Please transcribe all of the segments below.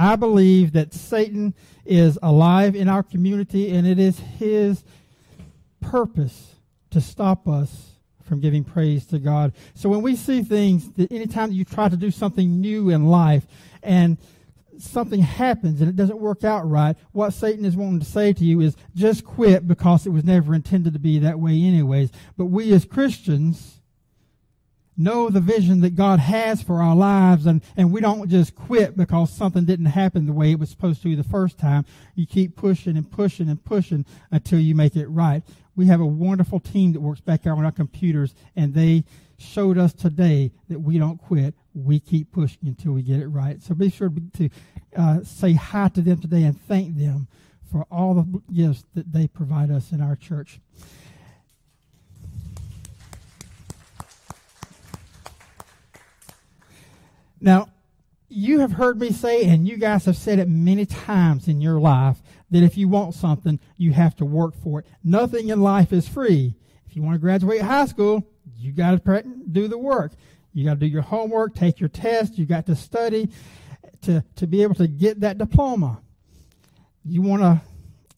I believe that Satan is alive in our community and it is his purpose to stop us from giving praise to God. So when we see things, that anytime you try to do something new in life and something happens and it doesn't work out right, what Satan is wanting to say to you is just quit because it was never intended to be that way anyways. But we as Christians, know the vision that God has for our lives and, and we don't just quit because something didn't happen the way it was supposed to the first time. You keep pushing and pushing and pushing until you make it right. We have a wonderful team that works back there on our computers and they showed us today that we don't quit. We keep pushing until we get it right. So be sure to uh, say hi to them today and thank them for all the gifts that they provide us in our church. Now, you have heard me say, and you guys have said it many times in your life, that if you want something, you have to work for it. Nothing in life is free. If you want to graduate high school, you got to do the work. You got to do your homework, take your test, you got to study to, to be able to get that diploma. You want to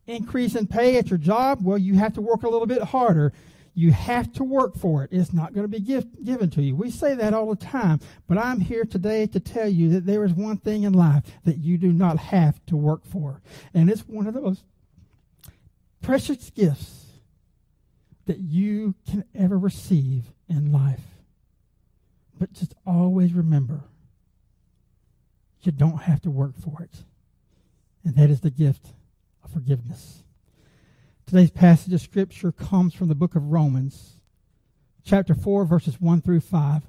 increase in pay at your job? Well, you have to work a little bit harder. You have to work for it. It's not going to be give, given to you. We say that all the time, but I'm here today to tell you that there is one thing in life that you do not have to work for. And it's one of the most precious gifts that you can ever receive in life. But just always remember, you don't have to work for it. And that is the gift of forgiveness. Today's passage of Scripture comes from the book of Romans, chapter 4, verses 1 through 5,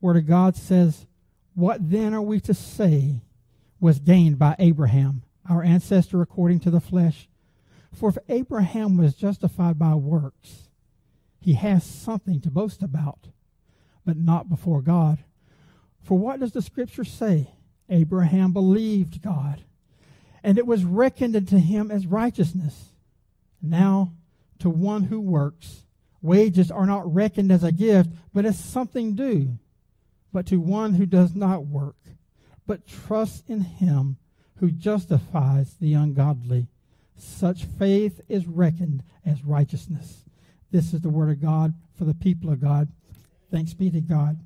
where God says, What then are we to say was gained by Abraham, our ancestor according to the flesh? For if Abraham was justified by works, he has something to boast about, but not before God. For what does the Scripture say? Abraham believed God, and it was reckoned unto him as righteousness. Now, to one who works, wages are not reckoned as a gift, but as something due. But to one who does not work, but trusts in him who justifies the ungodly, such faith is reckoned as righteousness. This is the word of God for the people of God. Thanks be to God.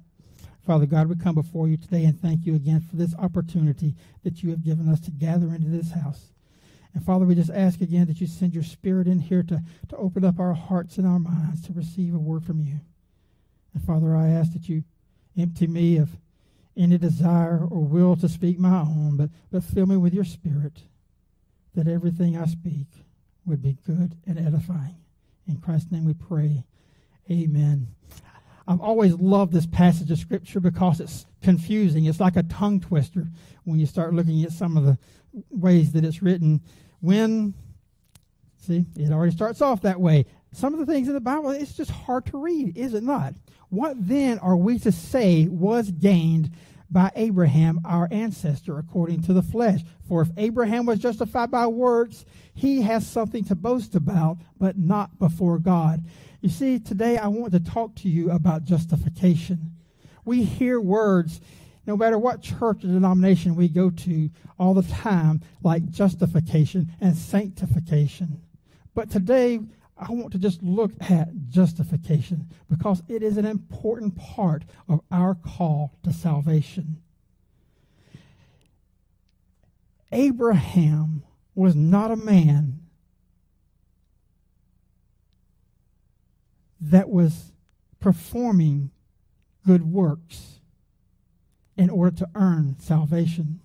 Father God, we come before you today and thank you again for this opportunity that you have given us to gather into this house. And Father, we just ask again that you send your spirit in here to, to open up our hearts and our minds to receive a word from you. And Father, I ask that you empty me of any desire or will to speak my own, but, but fill me with your spirit that everything I speak would be good and edifying. In Christ's name we pray. Amen. I've always loved this passage of Scripture because it's confusing. It's like a tongue twister when you start looking at some of the ways that it's written. When, see, it already starts off that way. Some of the things in the Bible, it's just hard to read, is it not? What then are we to say was gained by Abraham, our ancestor, according to the flesh? For if Abraham was justified by works, he has something to boast about, but not before God. You see, today I want to talk to you about justification. We hear words no matter what church or denomination we go to all the time, like justification and sanctification. But today, I want to just look at justification because it is an important part of our call to salvation. Abraham was not a man that was performing good works in order to earn salvation.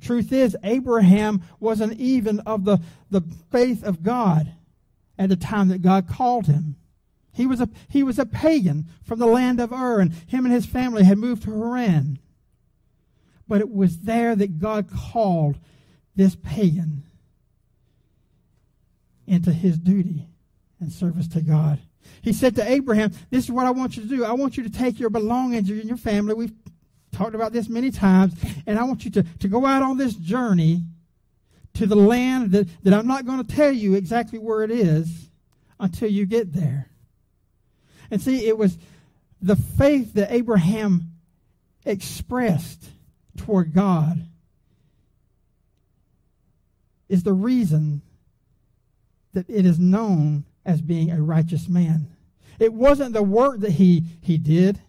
Truth is, Abraham wasn't even of the, the faith of God at the time that God called him. He was, a, he was a pagan from the land of Ur, and him and his family had moved to Haran. But it was there that God called this pagan into his duty and service to God. He said to Abraham, This is what I want you to do. I want you to take your belongings and your family. We've talked about this many times, and I want you to, to go out on this journey to the land that, that I'm not going to tell you exactly where it is until you get there. And see, it was the faith that Abraham expressed toward God is the reason that it is known as being a righteous man. It wasn't the work that he, he did,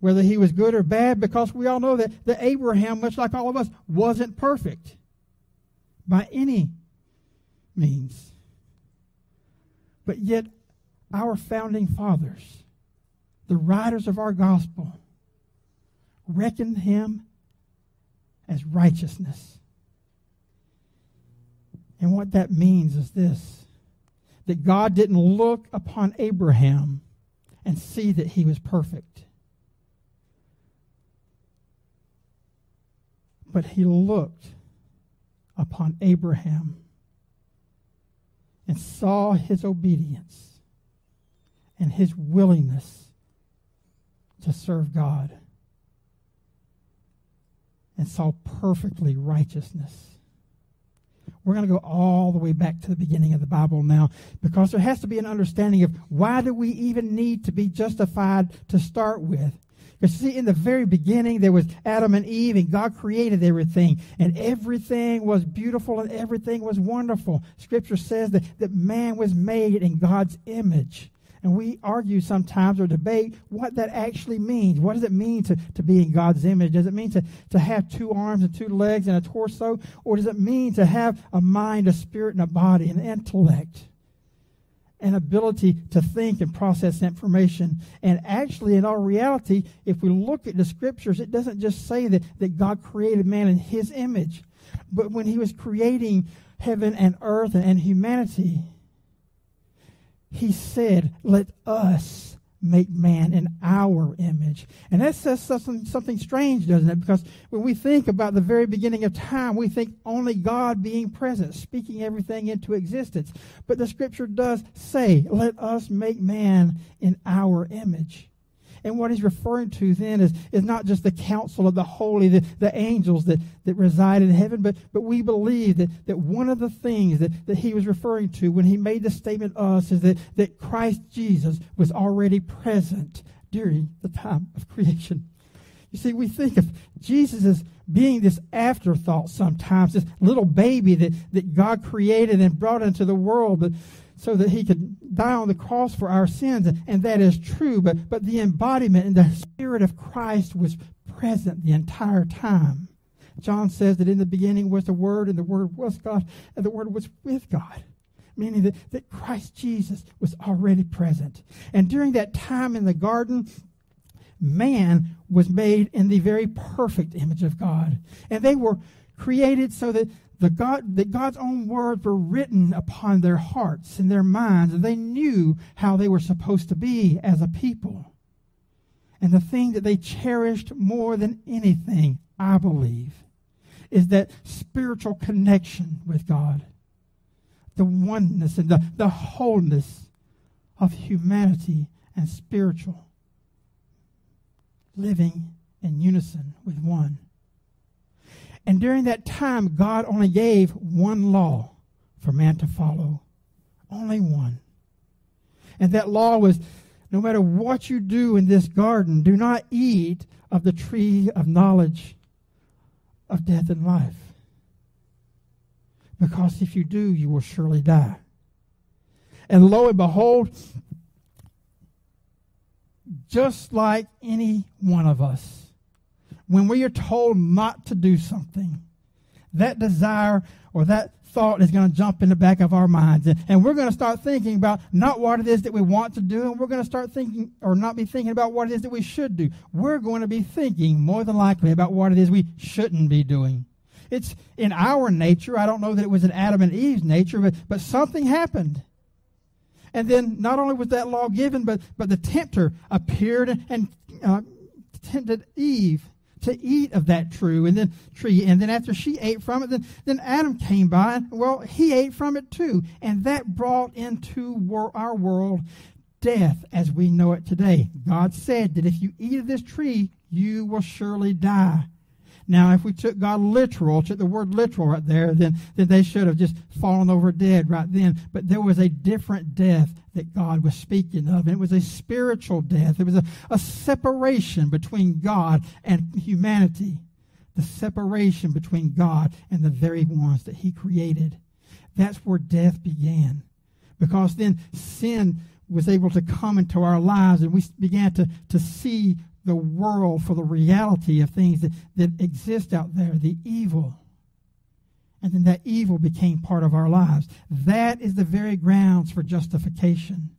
whether he was good or bad, because we all know that, that Abraham, much like all of us, wasn't perfect by any means. But yet, our founding fathers, the writers of our gospel, reckoned him as righteousness. And what that means is this that God didn't look upon Abraham and see that he was perfect. But he looked upon Abraham and saw his obedience and his willingness to serve God and saw perfectly righteousness. We're going to go all the way back to the beginning of the Bible now because there has to be an understanding of why do we even need to be justified to start with. Because see, in the very beginning, there was Adam and Eve, and God created everything, and everything was beautiful and everything was wonderful. Scripture says that, that man was made in God's image. And we argue sometimes or debate what that actually means. What does it mean to, to be in God's image? Does it mean to, to have two arms and two legs and a torso? Or does it mean to have a mind, a spirit, and a body, an intellect? An ability to think and process information. And actually, in all reality, if we look at the scriptures, it doesn't just say that, that God created man in his image. But when he was creating heaven and earth and humanity, he said, Let us make man in our image. And that says something, something strange, doesn't it? Because when we think about the very beginning of time, we think only God being present, speaking everything into existence. But the scripture does say, Let us make man in our image. And what he's referring to then is, is not just the council of the holy, the, the angels that, that reside in heaven, but, but we believe that, that one of the things that, that he was referring to when he made the statement us is that, that Christ Jesus was already present during the time of creation. You see, we think of Jesus as being this afterthought sometimes, this little baby that, that God created and brought into the world. But so that he could die on the cross for our sins. And that is true, but, but the embodiment and the Spirit of Christ was present the entire time. John says that in the beginning was the Word, and the Word was God, and the Word was with God. Meaning that, that Christ Jesus was already present. And during that time in the garden, man was made in the very perfect image of God. And they were created so that the God, that God's own words were written upon their hearts and their minds, and they knew how they were supposed to be as a people. And the thing that they cherished more than anything, I believe, is that spiritual connection with God, the oneness and the, the wholeness of humanity and spiritual, living in unison with one. And during that time, God only gave one law for man to follow. Only one. And that law was no matter what you do in this garden, do not eat of the tree of knowledge of death and life. Because if you do, you will surely die. And lo and behold, just like any one of us, when we are told not to do something, that desire or that thought is going to jump in the back of our minds. And, we're going to start thinking about not what it is that we want to do, and we're going to start thinking or not be thinking about what it is that we should do. We're going to be thinking more than likely about what it is we shouldn't be doing. It's in our nature. I don't know that it was in Adam and Eve's nature, but, but something happened. And then not only was that law given, but, but the tempter appeared and uh, tempted Eve to eat of that true and then tree. And then after she ate from it, then, then Adam came by and well, he ate from it too. And that brought into wor- our world death as we know it today. God said that if you eat of this tree, you will surely die. Now, if we took God literal, took the word literal right there, then, then they should have just fallen over dead right then. But there was a different death that God was speaking of. And it was a spiritual death. It was a, a separation between God and humanity. The separation between God and the very ones that He created. That's where death began. Because then sin was able to come into our lives and we began to, to see the world for the reality of things that, that exist out there, the evil. And then that evil became part of our lives. That is the very grounds for justification.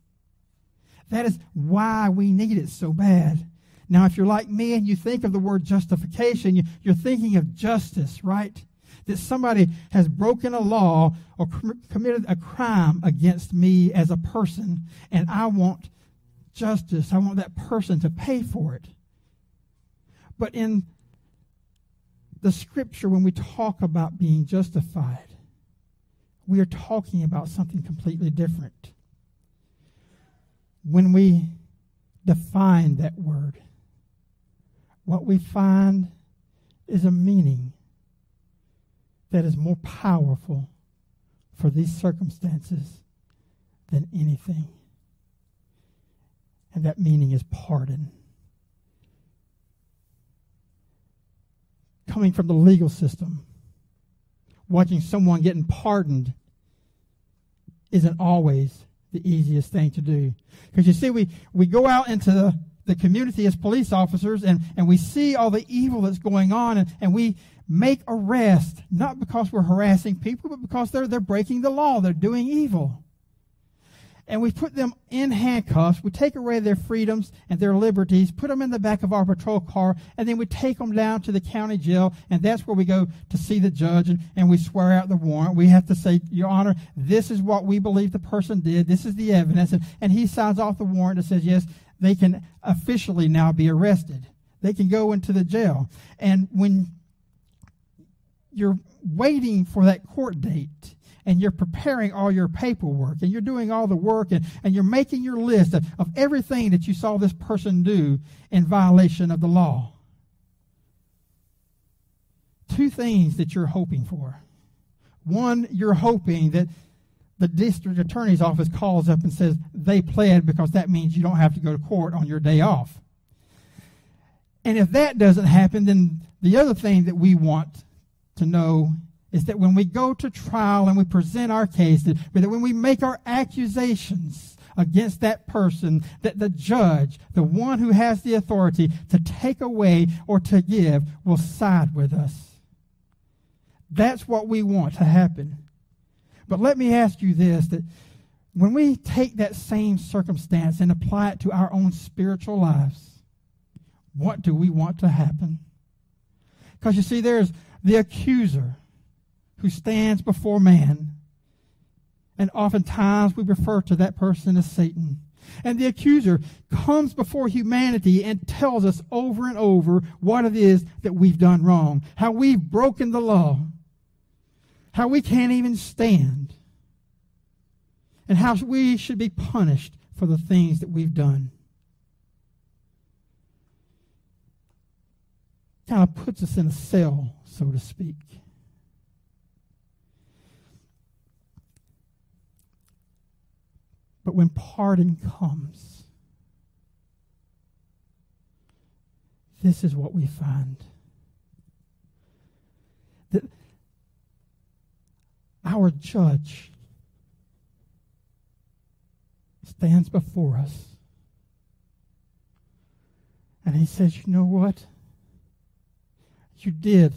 That is why we need it so bad. Now, if you're like me and you think of the word justification, you, are thinking of justice, right? That somebody has broken a law or com- committed a crime against me as a person, and I want justice. I want that person to pay for it. But in the scripture, when we talk about being justified, we are talking about something completely different. When we define that word, what we find is a meaning that is more powerful for these circumstances than anything. And that meaning is pardon. Coming from the legal system, watching someone getting pardoned isn't always the easiest thing to do. Because you see, we, we go out into the the community as police officers and, and we see all the evil that's going on and, and we make arrest, not because we're harassing people, but because they're, they're breaking the law. They're doing evil. And we put them in handcuffs. We take away their freedoms and their liberties, put them in the back of our patrol car, and then we take them down to the county jail. And that's where we go to see the judge and, and we swear out the warrant. We have to say, Your Honor, this is what we believe the person did. This is the evidence. And, and he signs off the warrant that says, Yes, they can officially now be arrested. They can go into the jail. And when you're waiting for that court date and you're preparing all your paperwork and you're doing all the work and, and you're making your list of, of everything that you saw this person do in violation of the law. Two things that you're hoping for. One, you're hoping that the district attorney's office calls up and says they pled because that means you don't have to go to court on your day off. And if that doesn't happen, then the other thing that we want to know is that when we go to trial and we present our case, that when we make our accusations against that person, that the judge, the one who has the authority to take away or to give, will side with us. That's what we want to happen. But let me ask you this that when we take that same circumstance and apply it to our own spiritual lives, what do we want to happen? Because you see, there's the accuser who stands before man. And oftentimes we refer to that person as Satan. And the accuser comes before humanity and tells us over and over what it is that we've done wrong, how we've broken the law, how we can't even stand, and how we should be punished for the things that we've done. Kind of puts us in a cell, so to speak. But when pardon comes, this is what we find. That our judge stands before us and he says, You know what? You did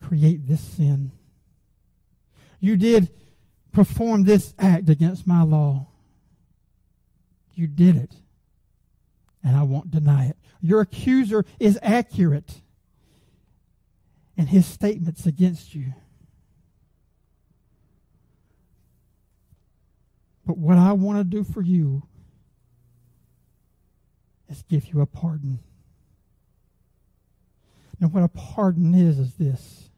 create this sin. You did perform this act against my law. You did it. And I won't deny it. Your accuser is accurate in his statements against you. But what I want to do for you is give you a pardon. Now, what a pardon is, is this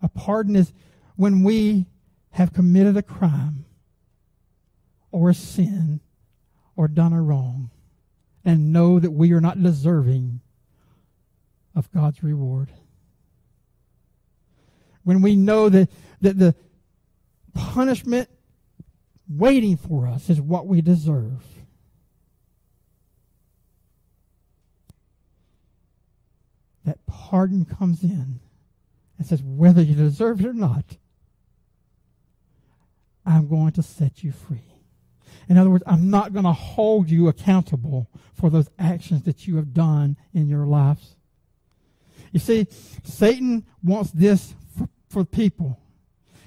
a pardon is when we have committed a crime or a sin or done a wrong and know that we are not deserving of God's reward when we know that, that the punishment waiting for us is what we deserve. That pardon comes in and says, whether you deserve it or not, I'm going to set you free. In other words, I'm not going to hold you accountable for those actions that you have done in your lives. You see, Satan wants this for, for people.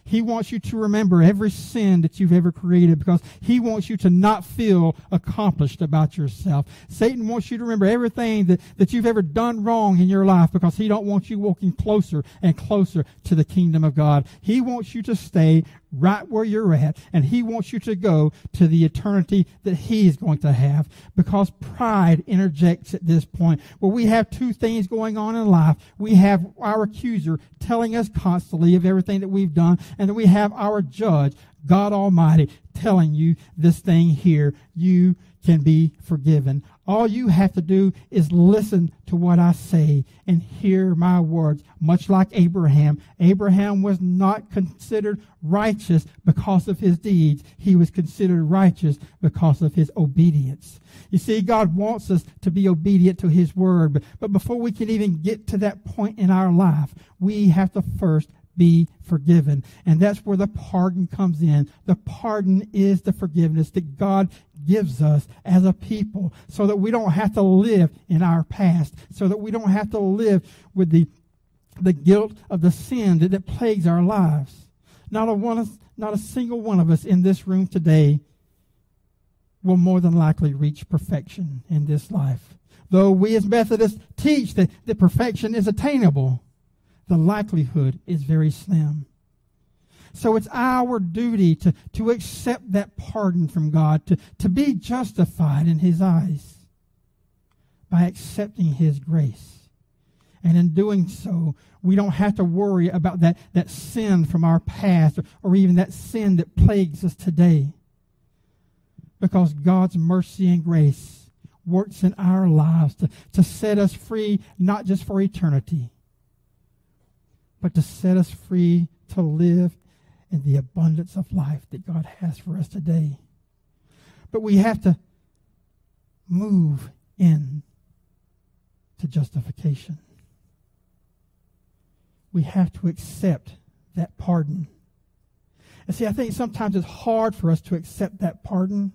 He wants you to remember every sin that you've ever created because he wants you to not feel accomplished about yourself. Satan wants you to remember everything that, that you've ever done wrong in your life because he don't want you walking closer and closer to the kingdom of God. He wants you to stay right where you're at, and He wants you to go to the eternity that He's going to have because pride interjects at this point. Well, we have two things going on in life. We have our accuser telling us constantly of everything that we've done, and then we have our judge, God Almighty, telling you this thing here. You can be forgiven. All you have to do is listen to what I say and hear my words. Much like Abraham, Abraham was not considered righteous because of his deeds. He was considered righteous because of his obedience. You see, God wants us to be obedient to his word. But, before we can even get to that point in our life, we have to first be forgiven. And that's where the pardon comes in. The pardon is the forgiveness that God gives us as a people so that we don't have to live in our past, so that we don't have to live with the, the guilt of the sin that, that plagues our lives. Not a, one, not a single one of us in this room today will more than likely reach perfection in this life. Though we as Methodists teach that, that perfection is attainable, the likelihood is very slim. So it's our duty to, to accept that pardon from God, to, to be justified in His eyes by accepting His grace. And in doing so, we don't have to worry about that, that sin from our past or, or even that sin that plagues us today. Because God's mercy and grace works in our lives to, to set us free, not just for eternity, but to set us free to live in the abundance of life that God has for us today. But we have to move in to justification. We have to accept that pardon. And see, I think sometimes it's hard for us to accept that pardon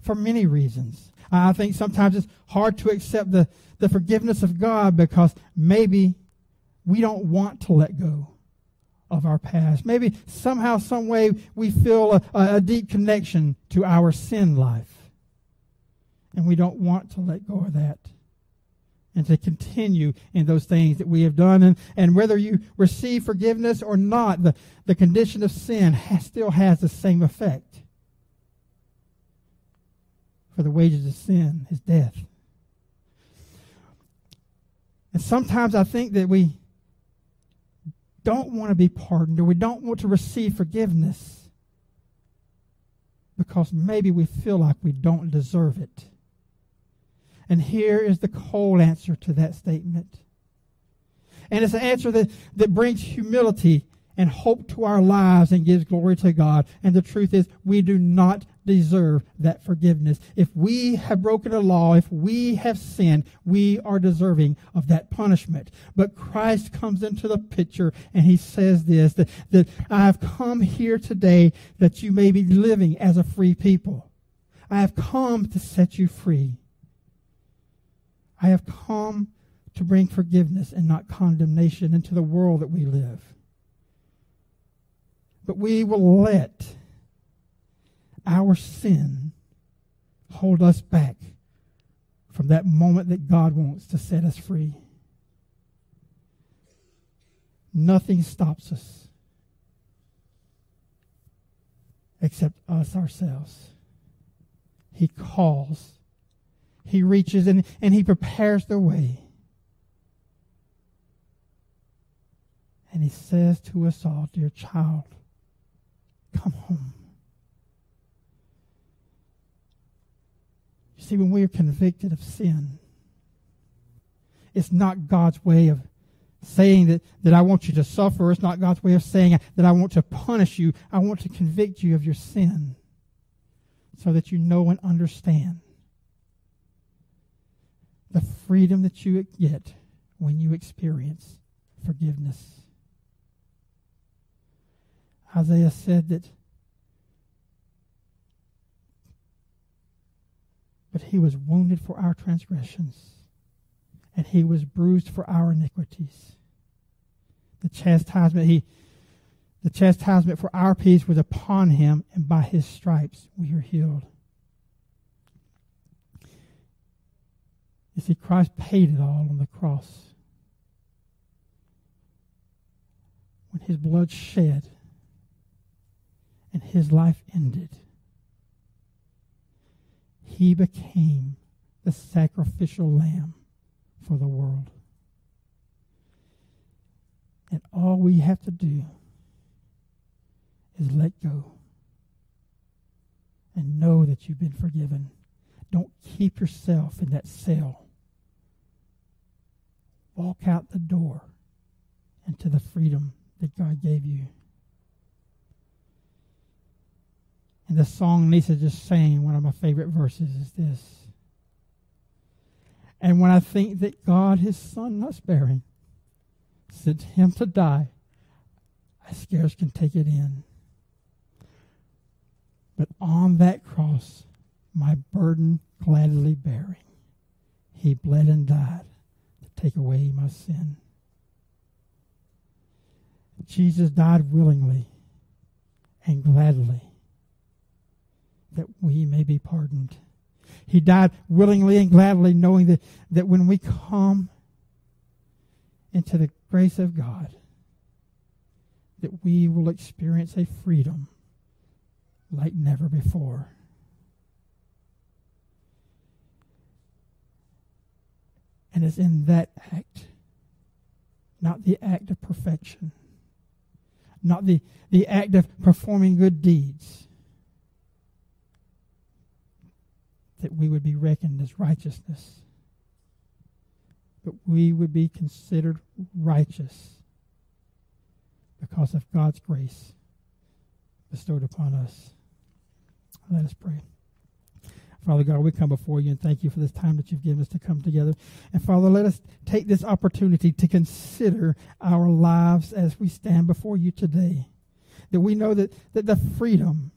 for many reasons. I think sometimes it's hard to accept the, the forgiveness of God because maybe we don't want to let go of our past. Maybe somehow, some way, we feel a, a, deep connection to our sin life. And we don't want to let go of that. And to continue in those things that we have done. And, and whether you receive forgiveness or not, the, the condition of sin has, still has the same effect. For the wages of sin is death. And sometimes I think that we don't want to be pardoned or we don't want to receive forgiveness because maybe we feel like we don't deserve it. And here is the cold answer to that statement. And it's an answer that, that brings humility and hope to our lives and gives glory to God. And the truth is, we do not deserve that forgiveness. If we have broken a law, if we have sinned, we are deserving of that punishment. But Christ comes into the picture and he says this that, that I have come here today that you may be living as a free people. I have come to set you free. I have come to bring forgiveness and not condemnation into the world that we live. But we will let our sin hold us back from that moment that God wants to set us free. Nothing stops us except us ourselves. He calls, He reaches, and, and He prepares the way. And He says to us all, Dear child, come home. You see, when we are convicted of sin, it's not God's way of saying that, that I want you to suffer. It's not God's way of saying that I want to punish you. I want to convict you of your sin so that you know and understand the freedom that you get when you experience forgiveness. Isaiah said that but he was wounded for our transgressions and he was bruised for our iniquities. The chastisement he the chastisement for our peace was upon him and by his stripes we are healed. You see, Christ paid it all on the cross. When his blood shed and his life ended, he became the sacrificial lamb for the world. And all we have to do is let go and know that you've been forgiven. Don't keep yourself in that cell. Walk out the door into the freedom that God gave you. And the song Lisa just sang, one of my favorite verses, is this. And when I think that God, his son not sparing, sent him to die, I scarce can take it in. But on that cross, my burden gladly bearing, he bled and died to take away my sin. Jesus died willingly and gladly that we may be pardoned. He died willingly and gladly, knowing that, that when we come into the grace of God, that we will experience a freedom like never before. And it's in that act, not the act of perfection, not the, the act of performing good deeds, that we would be reckoned as righteousness. But we would be considered righteous because of God's grace bestowed upon us. Let us pray. Father God, we come before you and thank you for this time that you've given us to come together. And Father, let us take this opportunity to consider our lives as we stand before you today. That we know that, that the freedom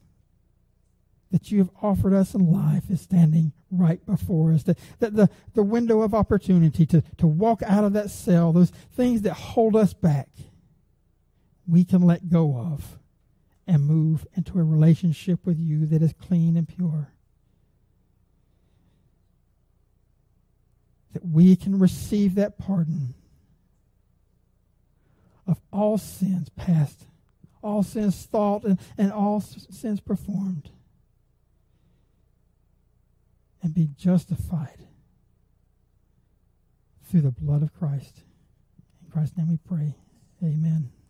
that you have offered us in life is standing right before us. That, that the, the window of opportunity to, to walk out of that cell, those things that hold us back, we can let go of and move into a relationship with you that is clean and pure. That we can receive that pardon of all sins past, all sins thought, and, and all sins performed and be justified through the blood of Christ. In Christ's name we pray. Amen.